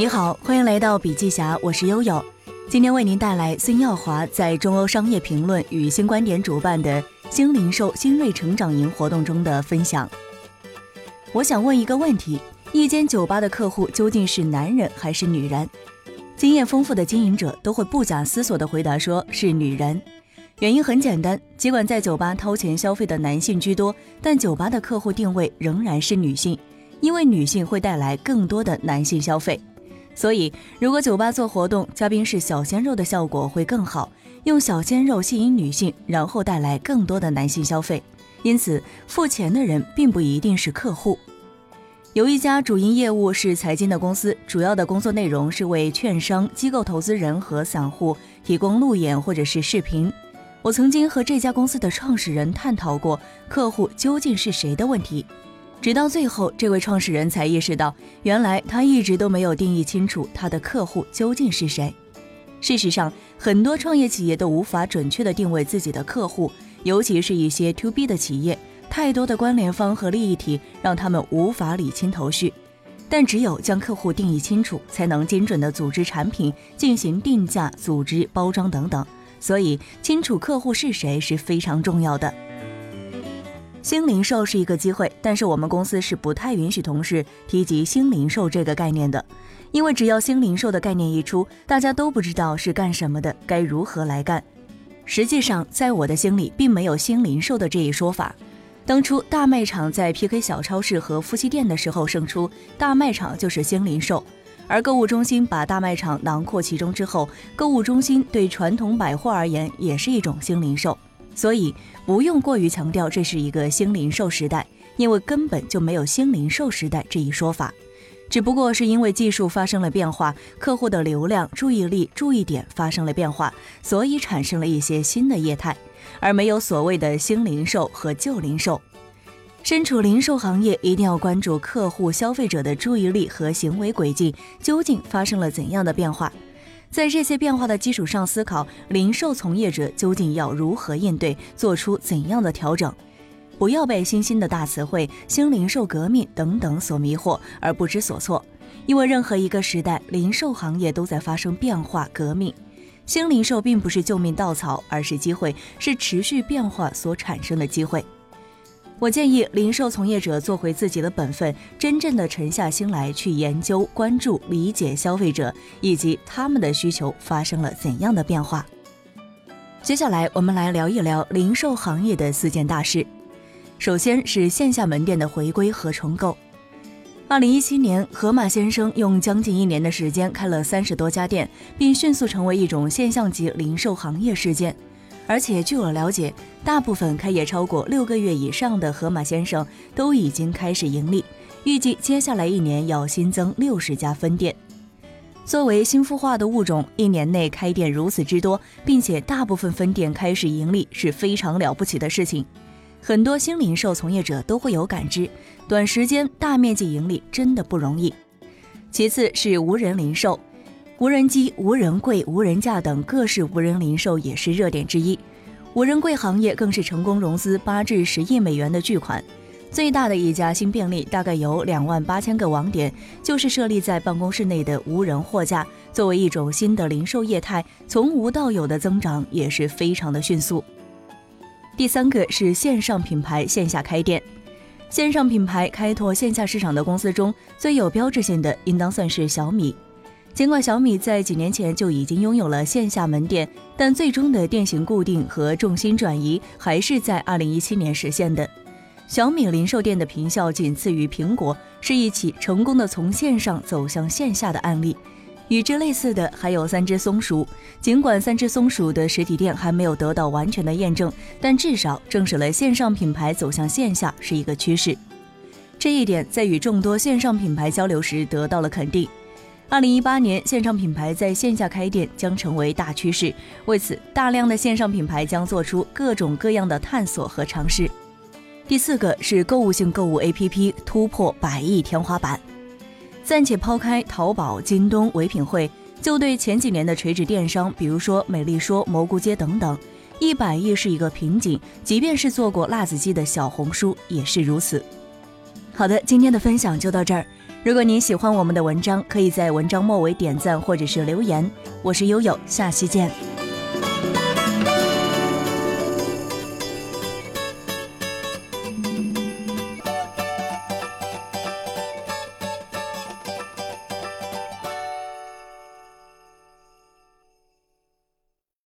你好，欢迎来到笔记侠，我是悠悠。今天为您带来孙耀华在中欧商业评论与新观点主办的新零售新锐成长营活动中的分享。我想问一个问题：一间酒吧的客户究竟是男人还是女人？经验丰富的经营者都会不假思索地回答说是女人。原因很简单，尽管在酒吧掏钱消费的男性居多，但酒吧的客户定位仍然是女性，因为女性会带来更多的男性消费。所以，如果酒吧做活动，嘉宾是小鲜肉的效果会更好，用小鲜肉吸引女性，然后带来更多的男性消费。因此，付钱的人并不一定是客户。有一家主营业务是财经的公司，主要的工作内容是为券商、机构投资人和散户提供路演或者是视频。我曾经和这家公司的创始人探讨过客户究竟是谁的问题。直到最后，这位创始人才意识到，原来他一直都没有定义清楚他的客户究竟是谁。事实上，很多创业企业都无法准确地定位自己的客户，尤其是一些 To B 的企业，太多的关联方和利益体让他们无法理清头绪。但只有将客户定义清楚，才能精准地组织产品，进行定价、组织、包装等等。所以，清楚客户是谁是非常重要的。新零售是一个机会，但是我们公司是不太允许同事提及新零售这个概念的，因为只要新零售的概念一出，大家都不知道是干什么的，该如何来干。实际上，在我的心里，并没有新零售的这一说法。当初大卖场在 PK 小超市和夫妻店的时候胜出，大卖场就是新零售；而购物中心把大卖场囊括其中之后，购物中心对传统百货而言也是一种新零售。所以不用过于强调这是一个新零售时代，因为根本就没有新零售时代这一说法，只不过是因为技术发生了变化，客户的流量、注意力、注意点发生了变化，所以产生了一些新的业态，而没有所谓的新零售和旧零售。身处零售行业，一定要关注客户、消费者的注意力和行为轨迹究竟发生了怎样的变化。在这些变化的基础上思考，零售从业者究竟要如何应对，做出怎样的调整？不要被新兴的大词汇“新零售革命”等等所迷惑而不知所措。因为任何一个时代，零售行业都在发生变化革命。新零售并不是救命稻草，而是机会，是持续变化所产生的机会。我建议零售从业者做回自己的本分，真正的沉下心来去研究、关注、理解消费者以及他们的需求发生了怎样的变化。接下来，我们来聊一聊零售行业的四件大事。首先是线下门店的回归和重构。二零一七年，盒马先生用将近一年的时间开了三十多家店，并迅速成为一种现象级零售行业事件。而且据我了解，大部分开业超过六个月以上的盒马先生都已经开始盈利，预计接下来一年要新增六十家分店。作为新孵化的物种，一年内开店如此之多，并且大部分分店开始盈利是非常了不起的事情。很多新零售从业者都会有感知，短时间大面积盈利真的不容易。其次是无人零售。无人机、无人柜、无人架等各式无人零售也是热点之一。无人柜行业更是成功融资八至十亿美元的巨款。最大的一家新便利大概有两万八千个网点，就是设立在办公室内的无人货架。作为一种新的零售业态，从无到有的增长也是非常的迅速。第三个是线上品牌线下开店。线上品牌开拓线下市场的公司中最有标志性的，应当算是小米。尽管小米在几年前就已经拥有了线下门店，但最终的店型固定和重心转移还是在2017年实现的。小米零售店的坪效仅次于苹果，是一起成功的从线上走向线下的案例。与之类似的还有三只松鼠，尽管三只松鼠的实体店还没有得到完全的验证，但至少证实了线上品牌走向线下是一个趋势。这一点在与众多线上品牌交流时得到了肯定。二零一八年，线上品牌在线下开店将成为大趋势。为此，大量的线上品牌将做出各种各样的探索和尝试。第四个是购物性购物 APP 突破百亿天花板。暂且抛开淘宝、京东、唯品会，就对前几年的垂直电商，比如说美丽说、蘑菇街等等，一百亿是一个瓶颈。即便是做过辣子鸡的小红书也是如此。好的，今天的分享就到这儿。如果您喜欢我们的文章，可以在文章末尾点赞或者是留言。我是悠悠，下期见。